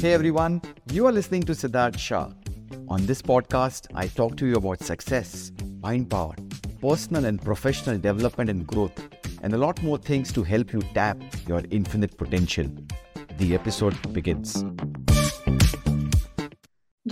Hey everyone, you are listening to Siddharth Shah. On this podcast, I talk to you about success, mind power, personal and professional development and growth, and a lot more things to help you tap your infinite potential. The episode begins.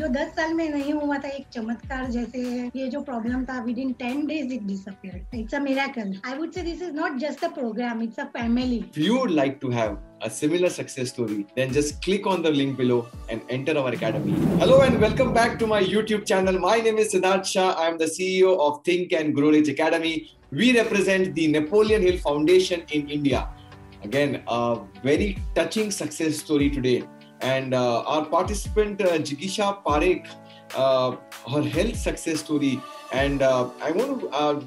जो 10 साल में नहीं हुआ था एक चमत्कार जैसे ये जो प्रॉब्लम था within 10 days it disappeared it's a miracle I would say this is not just a program it's a family you would like to have a similar success story, then just click on the link below and enter our academy. Hello and welcome back to my YouTube channel. My name is Siddharth Shah. I am the CEO of Think and Grow Rich Academy. We represent the Napoleon Hill Foundation in India. Again, a very touching success story today. And uh, our participant, uh, Jigisha Parekh, uh, her health success story. And I want to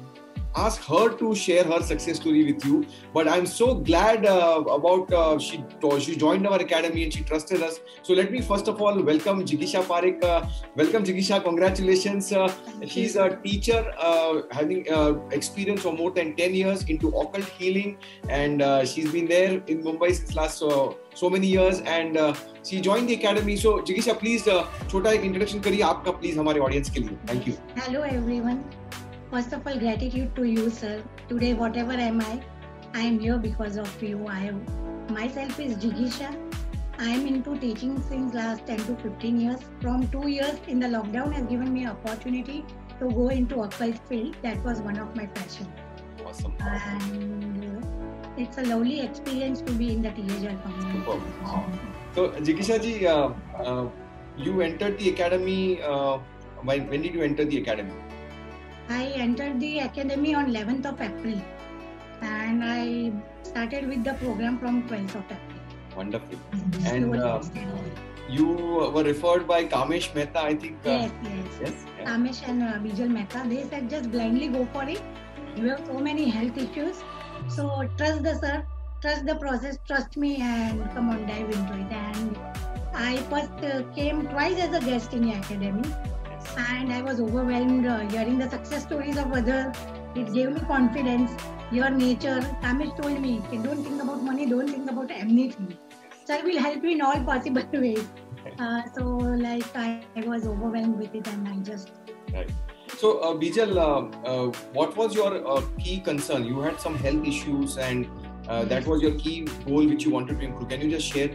ask her to share her success story with you. But I'm so glad uh, about uh, she she joined our academy and she trusted us. So let me first of all welcome Jigisha Parekh. Uh, welcome Jigisha, congratulations. Uh, she's a teacher uh, having uh, experience for more than 10 years into occult healing and uh, she's been there in Mumbai since last uh, so many years and uh, she joined the academy. So Jigisha, please uh, छोटा एक introduction करिए आपका please हमारे audience के लिए. Thank you. Hello everyone. First of all, gratitude to you, sir. Today, whatever am I, I am here because of you. I am myself is Jigisha. I am into teaching since last 10 to 15 years. From two years in the lockdown has given me opportunity to go into occult field. That was one of my passion. Awesome. And uh, it's a lovely experience to be in the THR community. Superb. So Jigisha ji, uh, uh, you entered the academy. Uh, when, when did you enter the academy? I entered the academy on 11th of April and I started with the program from 12th of April. Wonderful. And uh, you were referred by Kamesh Mehta, I think. Uh, yes, yes. yes. yeah. Ramesh and uh, Bijal Mehta, they said just blindly go for it. You have so many health issues. So trust the sir, trust the process, trust me and come on, dive into it. And I first uh, came twice as a guest in the academy. And I was overwhelmed uh, hearing the success stories of others. It gave me confidence, your nature. Ramesh told me, "Okay, don't think about money, don't think about anything. Sir will help you in all possible ways. Uh, so like I, I was overwhelmed with it and I just Right. So, uh, Bijal, uh, uh, what was your uh, key concern? You had some health issues, and uh, that was your key goal which you wanted to improve. Can you just share?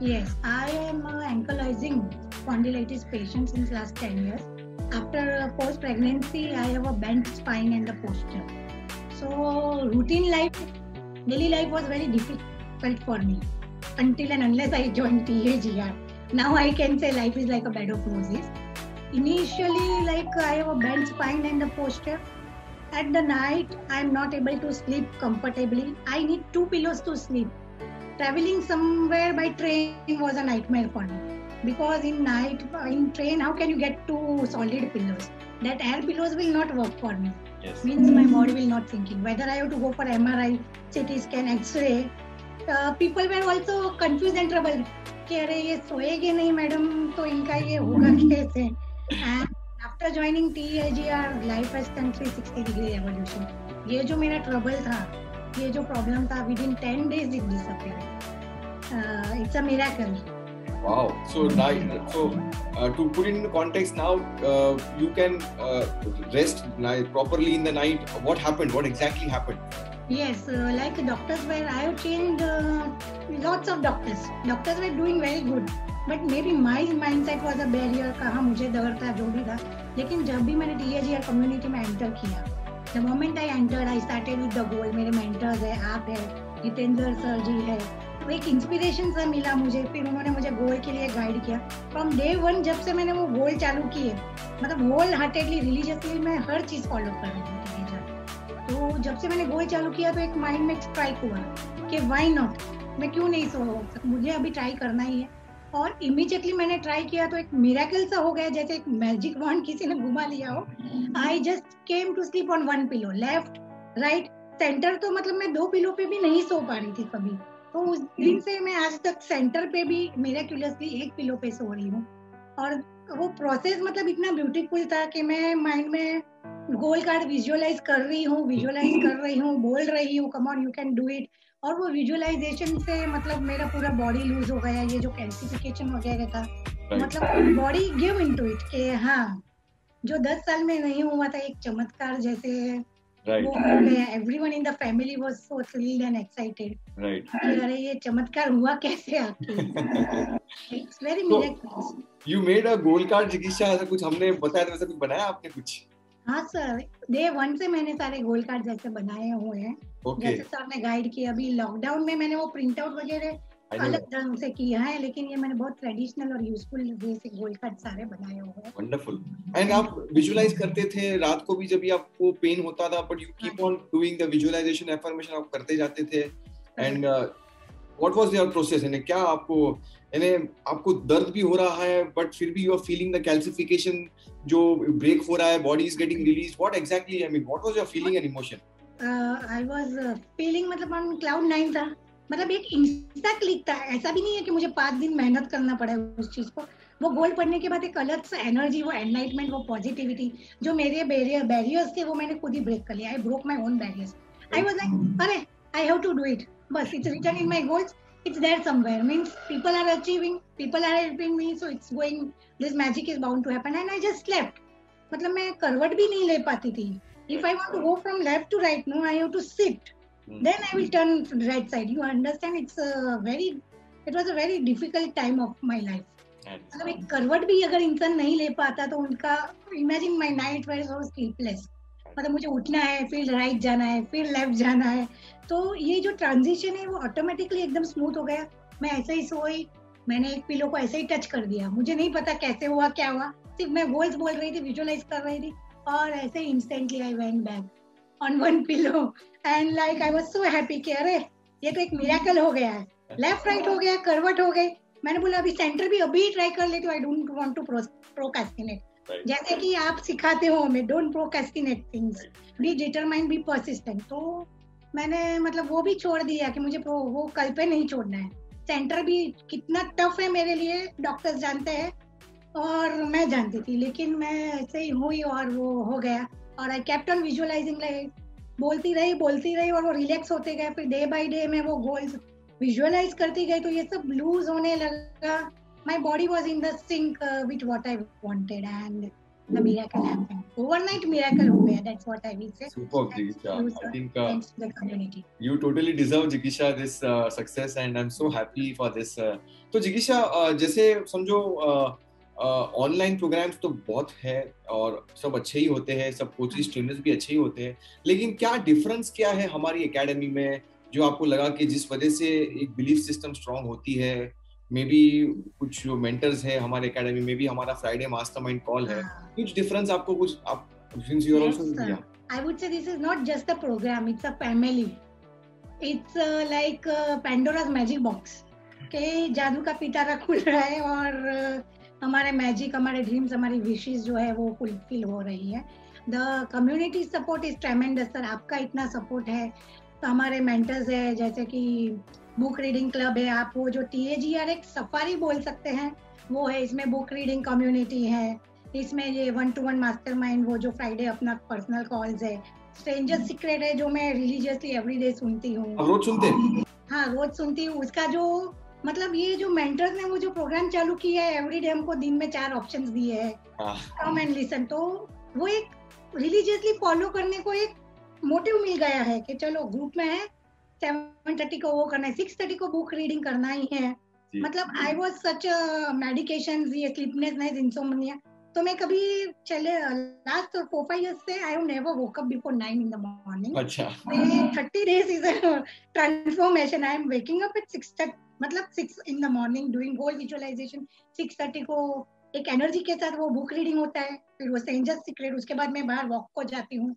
Yes, I am ankylosing spondylitis patient since last 10 years. After uh, post pregnancy, I have a bent spine and the posture. So routine life, daily life was very difficult for me until and unless I joined TAGR. Now I can say life is like a bed of roses. Initially, like I have a bent spine and the posture. At the night, I am not able to sleep comfortably. I need two pillows to sleep traveling somewhere by train was a nightmare for me because in night in train how can you get two solid pillows that air pillows will not work for me Yes. means my body will not thinking whether i have to go for mri ct scan x-ray uh, people were also confused and troubled कि अरे ये सोएगे नहीं madam तो इनका ये होगा कैसे and after joining TAGR life has done 360 degree evolution ये जो मेरा ट्रबल था ये जो प्रॉब्लम था within 10 days it disappeared uh, it's a miracle Wow. So, so uh, to put it in context, now uh, you can uh, rest properly in the night. What happened? What exactly happened? Yes, uh, like doctors were, I have changed uh, lots of doctors. Doctors were doing very good. But maybe my mindset was a barrier, कहाँ मुझे डर था जो भी था लेकिन जब भी मैंने टी कम्युनिटी में एंटर किया the moment I entered I started with the goal मेरे मेंटर्स है आप है जितेंद्र सर जी है तो एक इंस्पिरेशन सा मिला मुझे, फिर उन्होंने मुझे गोल के लिए गाइड किया। फ्रॉम डे वन जब से मैंने वो गोल चालू किए मतलब होल हार्टेडली रिलीजियसली मैं हर चीज़ फॉलो कर रही THR। तो जब से मैंने गोल चालू किया तो एक माइंड में स्ट्राइक हुआ कि वाई नॉट मैं क्यों नहीं सो मुझे अभी ट्राई करना ही है। और इमीडिएटली मैंने ट्राई किया तो एक मिराकल सा हो गया, जैसे एक मैजिक वॉन्ड किसी ने घुमा लिया हो। I just came to sleep on one pillow left right center तो मतलब मैं दो पिलो पे भी नहीं सो पा रही थी कभी। तो उस दिन से मैं आज तक सेंटर पे भी मिराक्युलसली एक पिलो पे सो रही हूँ। और वो प्रोसेस मतलब इतना ब्यूटीफुल था कि मैं माइंड में गोल कार्ड विजुअलाइज कर रही हूँ विजुअलाइज कर रही हूँ बोल रही हूँ come on you can do it और वो विजुअलाइजेशन से मतलब मेरा पूरा बॉडी लूज हो गया ये जो कैल्सिफिकेशन वगैरह था। मतलब बॉडी गिव इनटू इट के हाँ जो दस साल में नहीं हुआ था एक चमत्कार जैसे right. Everyone in the family was so thrilled and excited. कि अरे ये चमत्कार हुआ कैसे आपके it's very to- you made a goal card चिकित्सा ऐसा कुछ हमने बताया था वैसा कुछ बनाया आपने कुछ? हाँ सर डे वन से मैंने सारे गोल कार्ड जैसे बनाए हुए हैं। ओके जैसे सर ने गाइड किया अभी लॉकडाउन में मैंने वो प्रिंट आउट वगैरह अलग ढंग से किया है लेकिन ये मैंने बहुत ट्रेडिशनल और यूजफुल वे से गोल कार्ड सारे बनाए हुए हैं। वंडरफुल एंड आप विजुअलाइज करते थे रात को भी जब भी आपको पेन होता था but you keep on doing the visualization affirmation आप करते जाते थे। And what was your process यानी क्या आपको यानी आपको दर्द भी हो रहा है बट फिर भी you are feeling the calcification जो ब्रेक हो रहा है body is getting release what exactly I mean what was your feeling and emotion I was feeling मतलब ऑन क्लाउड नाइन था। मतलब एक इंस्टा क्लिक था, ऐसा भी नहीं है कि मुझे पाँच दिन मेहनत करना पड़े उस चीज़ को। वो गोल पढ़ने के बाद एक अलग सा एनर्जी वो एनलाइटमेंट वो पॉजिटिविटी जो मेरे बैरियर बैरियर्स थे, वो मैंने खुद ही ब्रेक कर लिया। I broke my own barriers I was like अरे I have to do it बस it's written in my goals it's there somewhere. Means people are achieving, people are helping me, so it's going, this magic is bound to happen. And i just slept मतलब मैं करवट भी नहीं ले पाती थी। If i to to go from to to right, no, i have to sit then i will turn right side. You understand it's a very it was a very difficult time of my life. मतलब एक करवट भी अगर इंसान नहीं ले पाता तो उनका imagine my night were so sleepless मतलब मुझे उठना है फिर राइट जाना है फिर लेफ़्ट जाना है। तो ये जो ट्रांजिशन है वो ऑटोमेटिकली एकदम स्मूथ हो गया। मैं ऐसे ही सोई मैंने एक पिलो को ऐसे ही टच कर दिया। मुझे नहीं पता कैसे हुआ क्या हुआ। सिर्फ़ मैं गोल्स बोल रही थी विजुअलाइज कर रही थी और ऐसे instantly I went back on one pillow and like I was so happy कि अरे ये तो एक मिराकल हो गया है। लेफ़्ट राइट हो गया करवट हो गई मैंने बोला अभी सेंटर भी अभी ट्राई कर लेती हूँ I don't want to procrastinate. जैसे कि आप सिखाते हो हमें don't procrastinate things be determine be persistent तो मैंने मतलब वो भी छोड़ दिया कि मुझे वो कल पे नहीं छोड़ना है। सेंटर भी कितना टफ है मेरे लिए डॉक्टर्स जानते हैं और मैं जानती थी लेकिन मैं ऐसे ही हुई और वो हो गया। और आई कैप्टन विजुअलाइजिंग लाइक बोलती रही बोलती रही और वो रिलैक्स होते गए फिर डे बाय डे में वो गोल्स विजुअलाइज करती गई तो ये सब लूज होने लगा my body was in the sync uh, with what I wanted and the miracle happened. Overnight miracle हो गया. That's what I will say. Superb, Jigisha. I think uh, to the community. you totally deserve Jigisha this uh, success and I'm so happy for this. Uh, तो जिगिशा uh, जैसे समझो online programmes तो बहुत है और सब अच्छे ही होते हैं सब कोचेज ट्रेनर्स भी अच्छे ही होते हैं लेकिन क्या डिफरेंस क्या है हमारी एकेडमी में जो आपको लगा कि जिस वजह से एक बिलीफ सिस्टम स्ट्रांग होती है मे बी कुछ जो मेंटर्स है हमारे एकेडमी में भी हमारा फ्राइडे मास्टरमाइंड कॉल है हाँ. कुछ डिफरेंस आपको कुछ आप sir. yeah I would say this is not just a program, it's a family. It's uh, like uh, Pandora's magic box. के जादू का पिटारा खुल रहा है और uh, हमारे मैजिक हमारे ड्रीम्स हमारी विशेष जो है वो फुलफिल हो रही है। The community support is tremendous sir आपका इतना सपोर्ट है। तो हमारे मेंटर्स है जैसे कि बुक रीडिंग क्लब है आप वो जो टी ए जी आर एक सफारी बोल सकते हैं वो है। इसमें बुक रीडिंग कम्युनिटी है। इसमें ये one to one master mind वो जो फ्राइडे अपना पर्सनल कॉल्स है। स्ट्रेंजर सीक्रेट है जो मैं रिलीजियसली एवरीडे सुनती हूँ। रोज सुनते हाँ रोज सुनती हूँ। उसका जो मतलब ये जो मेंटर्स ने वो जो प्रोग्राम चालू किया है एवरीडे हमको दिन में चार ऑप्शंस दिए हैं। हाँ। कम एंड लिसन तो वो एक रिलीजियसली फॉलो करने को एक मोटिव मिल गया है कि चलो ग्रुप में है सेवन थर्टी को वो करना है सिक्स थर्टी को बुक रीडिंग करना ही है। मतलब आई वॉज़ सच मेडिकेशन ये स्लीपनेस इंसोमनिया तो मैं कभी चले लास्ट फोर फाइव इयर्स से I never woke up before nine in the morning अच्छा। Thirty days is transformation I am waking up at six मतलब six in the morning doing goal visualization six thirty को एक energy के साथ वो book reading होता है फिर वो स्ट्रेंजर सीक्रेट उसके बाद मैं बाहर वॉक को जाती हूँ।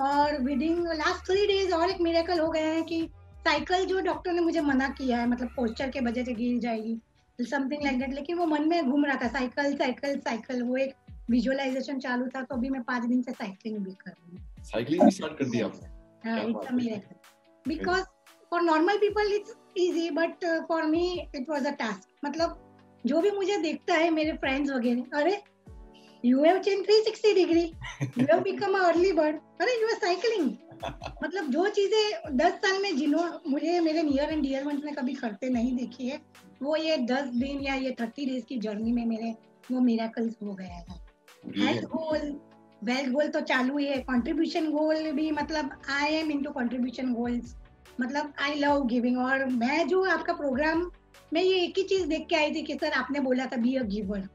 और विदिन लास्ट थ्री डेज़ और एक मिरेकल हो गया है कि साइकिल जो डॉक्टर ने मुझे मना किया है मतलब पोस्टर के वजह से गिर जाएगी समथिंग लाइक दैट लेकिन वो मन में घूम रहा था साइकिल साइकिल साइकिल वो एक विजुअलाइजेशन चालू था तो अभी मैं पाँच दिन से साइकिलिंग भी कर रही हूँ। साइकिलिंग भी स्टार्ट कर दिया आपने? हाँ it's a miracle because for normal people it's easy but for me it was a task मतलब जो भी मुझे देखता है मेरे फ्रेंड्स वगैरह अरे you have changed 360 degree. You have become a early bird. अरे you are cycling. मतलब जो चीज़ें दस साल में जिन्हों मुझे मेरे नियर एंड डियर वंस ने कभी करते नहीं देखी है वो ये दस दिन या ये थर्टी डेज़ की जर्नी में मेरे वो मिराकल्स हो गया है। हेल्थ गोल वेल्थ गोल तो चालू ही है। कंट्रीब्यूशन गोल भी मतलब I am into contribution goals मतलब आई लव गिविंग और मैं जो आपका प्रोग्राम मैं ये एक ही चीज़ देख के आई थी कि सर आपने बोला था be a giver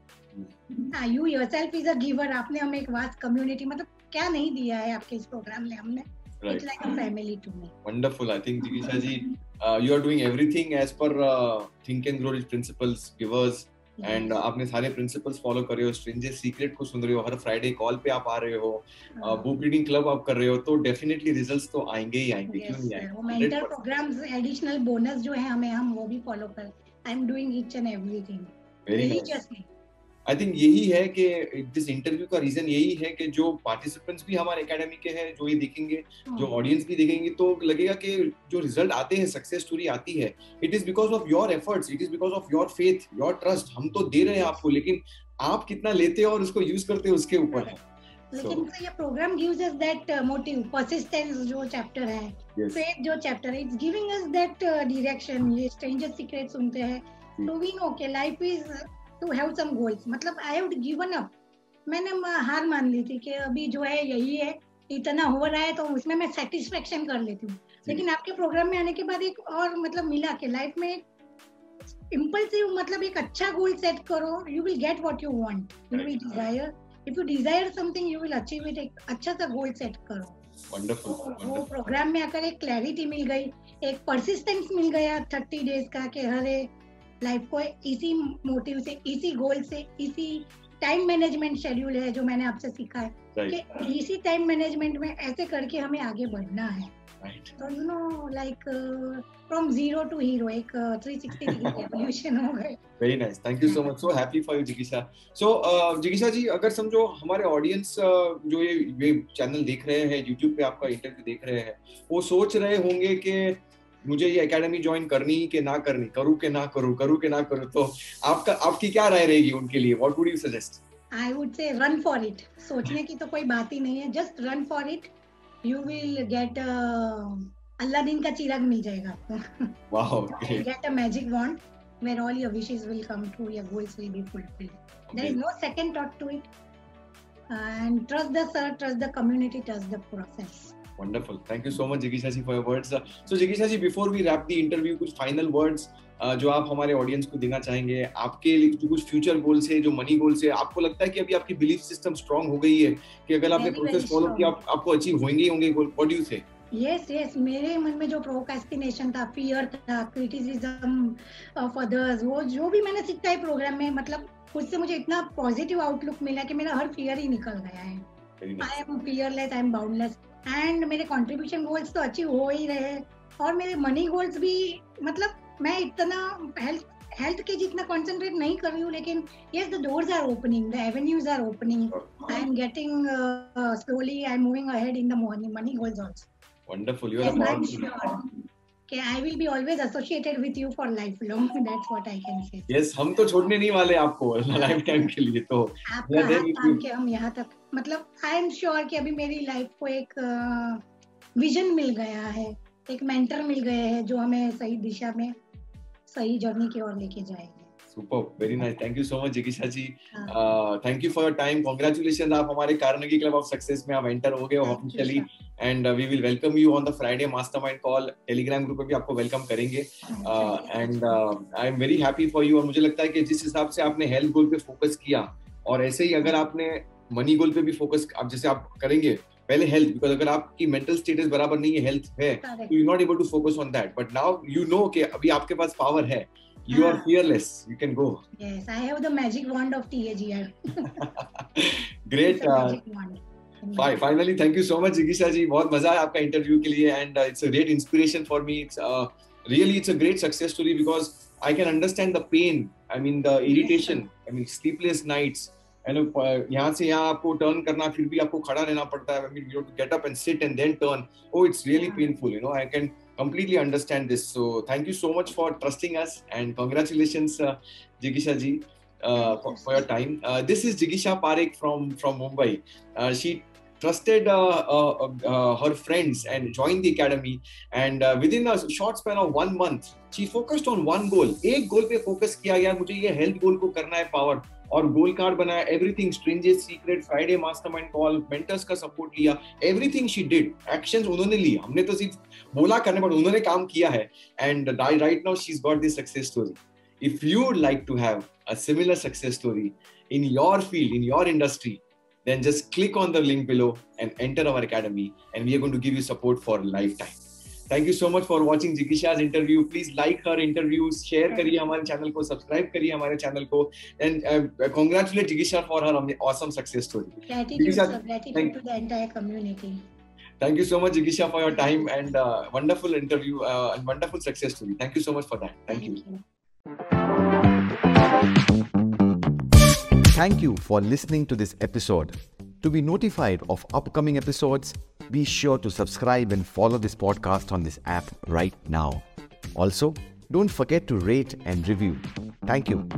you yourself is a giver आपने हमें एक वास्ट कम्युनिटी मतलब क्या नहीं दिया है आपके इस प्रोग्राम में हमने Right. It's like a family to me. Wonderful. I think Jigisha ji, uh, you are doing everything as per uh, Think and Grow Rich principles, givers, and Yes. आपने सारे प्रिंसिपल्स फॉलो कर रहे हो stranger secret को सुन रहे हो हर Friday call पे आप आ रहे हो। बुक रीडिंग क्लब आप कर रहे हो तो डेफिनेटली रिजल्ट्स तो आएँगे ही आएँगे क्यों नहीं आएँगे? मेंटर प्रोग्राम्स एडिशनल बोनस जो है हमें हम वो भी फॉलो कर I am doing each and everything very religiously I think यही है कि दिस इंटरव्यू का रीजन यही है कि जो पार्टिसिपेंट्स भी हमारे एकेडमी के हैं जो ये देखेंगे जो हाँ। ऑडियंस भी देखेंगे तो लगेगा कि जो रिज़ल्ट आते हैं सक्सेस स्टोरी आती है। It is because of your efforts it is because of your faith your trust हम तो दे रहे हैं आपको लेकिन आप कितना लेते हो और उसको यूज़ करते हो उसके ऊपर। है लेकिन तो ये program gives us that motive persistence जो चैप्टर है. फेथ जो चैप्टर है it's giving us that direction ये स्ट्रेंजर सीक्रेट सुनते हैं। तो वी नो के life is to have some goals मतलब आई हैव गिवन अप मैंने हार मान ली थी कि अभी जो है यही है इतना हो रहा है तो उसमें मैं सेटिस्फेक्शन कर लेती हूँ। लेकिन आपके प्रोग्राम में आने के बाद एक और मतलब मिला कि लाइफ में इम्पल्सिव मतलब एक अच्छा गोल सेट करो you will get what you want you will desire if you desire something you will achieve it एक अच्छा सा गोल सेट करो। वंडरफुल वो प्रोग्राम में आकर एक क्लैरिटी मिल गई एक परसिस्टेंस मिल गया थर्टी डेज़ का कि हरे लाइफ को इसी मोटिव से इसी गोल से इसी टाइम मैनेजमेंट शेड्यूल है जो मैंने आपसे सीखा है कि इसी टाइम मैनेजमेंट में ऐसे करके हमें आगे बढ़ना है। तो you know like from zero two hero एक थ्री सिक्सटी डिग्री एवोल्यूशन हो गए। Very nice thank you so much so happy for you जिगिशा सो जिगिशा जी अगर समझो हमारे ऑडियंस uh, जो ये ये चैनल देख रहे हैं यूट्यूब पे आपका इंटरव्यू देख रहे हैं वो सोच रहे होंगे कि मुझे ये एकेडमी ज्वाइन करनी कि ना करनी करूँ कि ना करूँ करूँ कि ना करूँ तो आपका आपकी क्या राय रहेगी उनके लिए what would you suggest I would say run for it सोचने की तो कोई बात ही नहीं है just run for it you will get Aladdin का चिराग मिल जाएगा आपको wow get a magic wand where all your wishes will come true, your goals will be fulfilled. There is no second thought to it. And trust the sir, trust the community, trust the process. Wonderful. Thank you so much, Jigisha ji, for your words. So, Jigisha ji, before we wrap the interview, कुछ final words uh, जो आप हमारे audience को देना चाहेंगे आपके जो कुछ फ्यूचर गोल्स है जो मनी गोल्स है आपको लगता है कि अभी आपकी बिलीफ सिस्टम स्ट्रांग हो गई है? कि अगर आपने प्रोसेस फॉलो किया आप, आपको अचीव होंगे ही होंगे goal what do you say Yes, yes, मेरे मन में जो प्रोकास्टिनेशन था फियर था क्रिटिसिज्म ऑफ़ अदर्स वो जो भी मैंने सीखा है प्रोग्राम में मतलब उससे मुझे इतना पॉजिटिव आउटलुक मिला कि मेरा हर फियर ही निकल गया है। I am fearless I am boundless and मेरे कंट्रीब्यूशन गोल्स तो अचीव हो ही रहे और मेरे मनी गोल्स भी मतलब मैं इतना हेल्थ हेल्थ के जितना कंसंट्रेट नहीं कर रही हूँ लेकिन yes the doors are opening the avenues are opening I am getting slowly I am moving ahead in the morning money goals also wonderful you are Yes, Okay, I will be always associated with you for lifelong. That's what I can say. Yes हम तो छोड़ने नहीं वाले आपको life time के लिए तो आपका हाथ थाम. के हम यहाँ तक मतलब आई एम श्योर कि अभी मेरी लाइफ को एक विजन मिल गया है एक मेंटर मिल गए हैं जो हमें सही दिशा में सही जर्नी की ओर लेके जाएँगे super very nice thank you so much जिगिशा ji thank you for your time congratulation आप हमारे कार्नेगी क्लब ऑफ़ सक्सेस में आप एंटर हो गए officially and we will welcome you on the Friday mastermind call Telegram group पे भी आपको welcome करेंगे. And I am very happy for you और मुझे लगता है कि जिस हिसाब से आपने हेल्थ गोल पे फोकस किया और ऐसे ही अगर आपने मनी गोल पे भी फोकस आप जैसे आप करेंगे पहले हेल्थ बिकॉज़ अगर आपकी मेंटल स्टेटस बराबर नहीं है हेल्थ है तो you not able to focus on that but now you know कि अभी आपके पास पावर है. यू आर हाँ. Fearless you can go Yes, I have the magic wand of TAGR. It's a my life. Finally thank you so much जिगिशा ji बहुत मज़ा आया आपका इंटरव्यू के लिए and it's a great inspiration for me it's really it's a great success story because I can understand the pain I mean the irritation I mean sleepless nights and यहाँ से यहाँ आपको टर्न करना फिर भी आपको खड़ा रहना पड़ता है. I mean you to get up and sit and then turn oh it's really Yeah. Painful you know I can completely understand this so thank you so much for trusting us and congratulations uh, jigisha ji uh, for, for your time. Uh, this is Jigisha Parekh from from Mumbai. Uh, she trusted uh, uh, uh, her friends and joined the academy. And within a short span of one month, she focused on one goal. एक goal पे focus किया गया मुझे ये health goal को करना है power और गोल कार्ड बनाया everything strategies secret Friday mastermind call mentors का सपोर्ट लिया एवरीथिंग शी डिड एक्शंस उन्होंने लिए हमने तो सिर्फ़ बोला करने पर उन्होंने काम किया है and right now she is got this success story if you would like to have a similar success story in your field in your industry then just click on the link below and enter our academy and we are going to give you support for lifetime thank you so much for watching Jigisha's interview please like her interviews share करिए हमारे channel को subscribe करिए हमारे channel को and uh, congratulate Jigisha for her awesome success story gratitude, Jigisha, sir, gratitude to the entire community Thank you so much, Jigisha, for your time and uh, wonderful interview uh, and wonderful success story. Thank you so much for that. Thank, Thank you. you. Thank you for listening to this episode. To be notified of upcoming episodes, be sure to subscribe and follow this podcast on this app right now. Also, don't forget to rate and review. Thank you.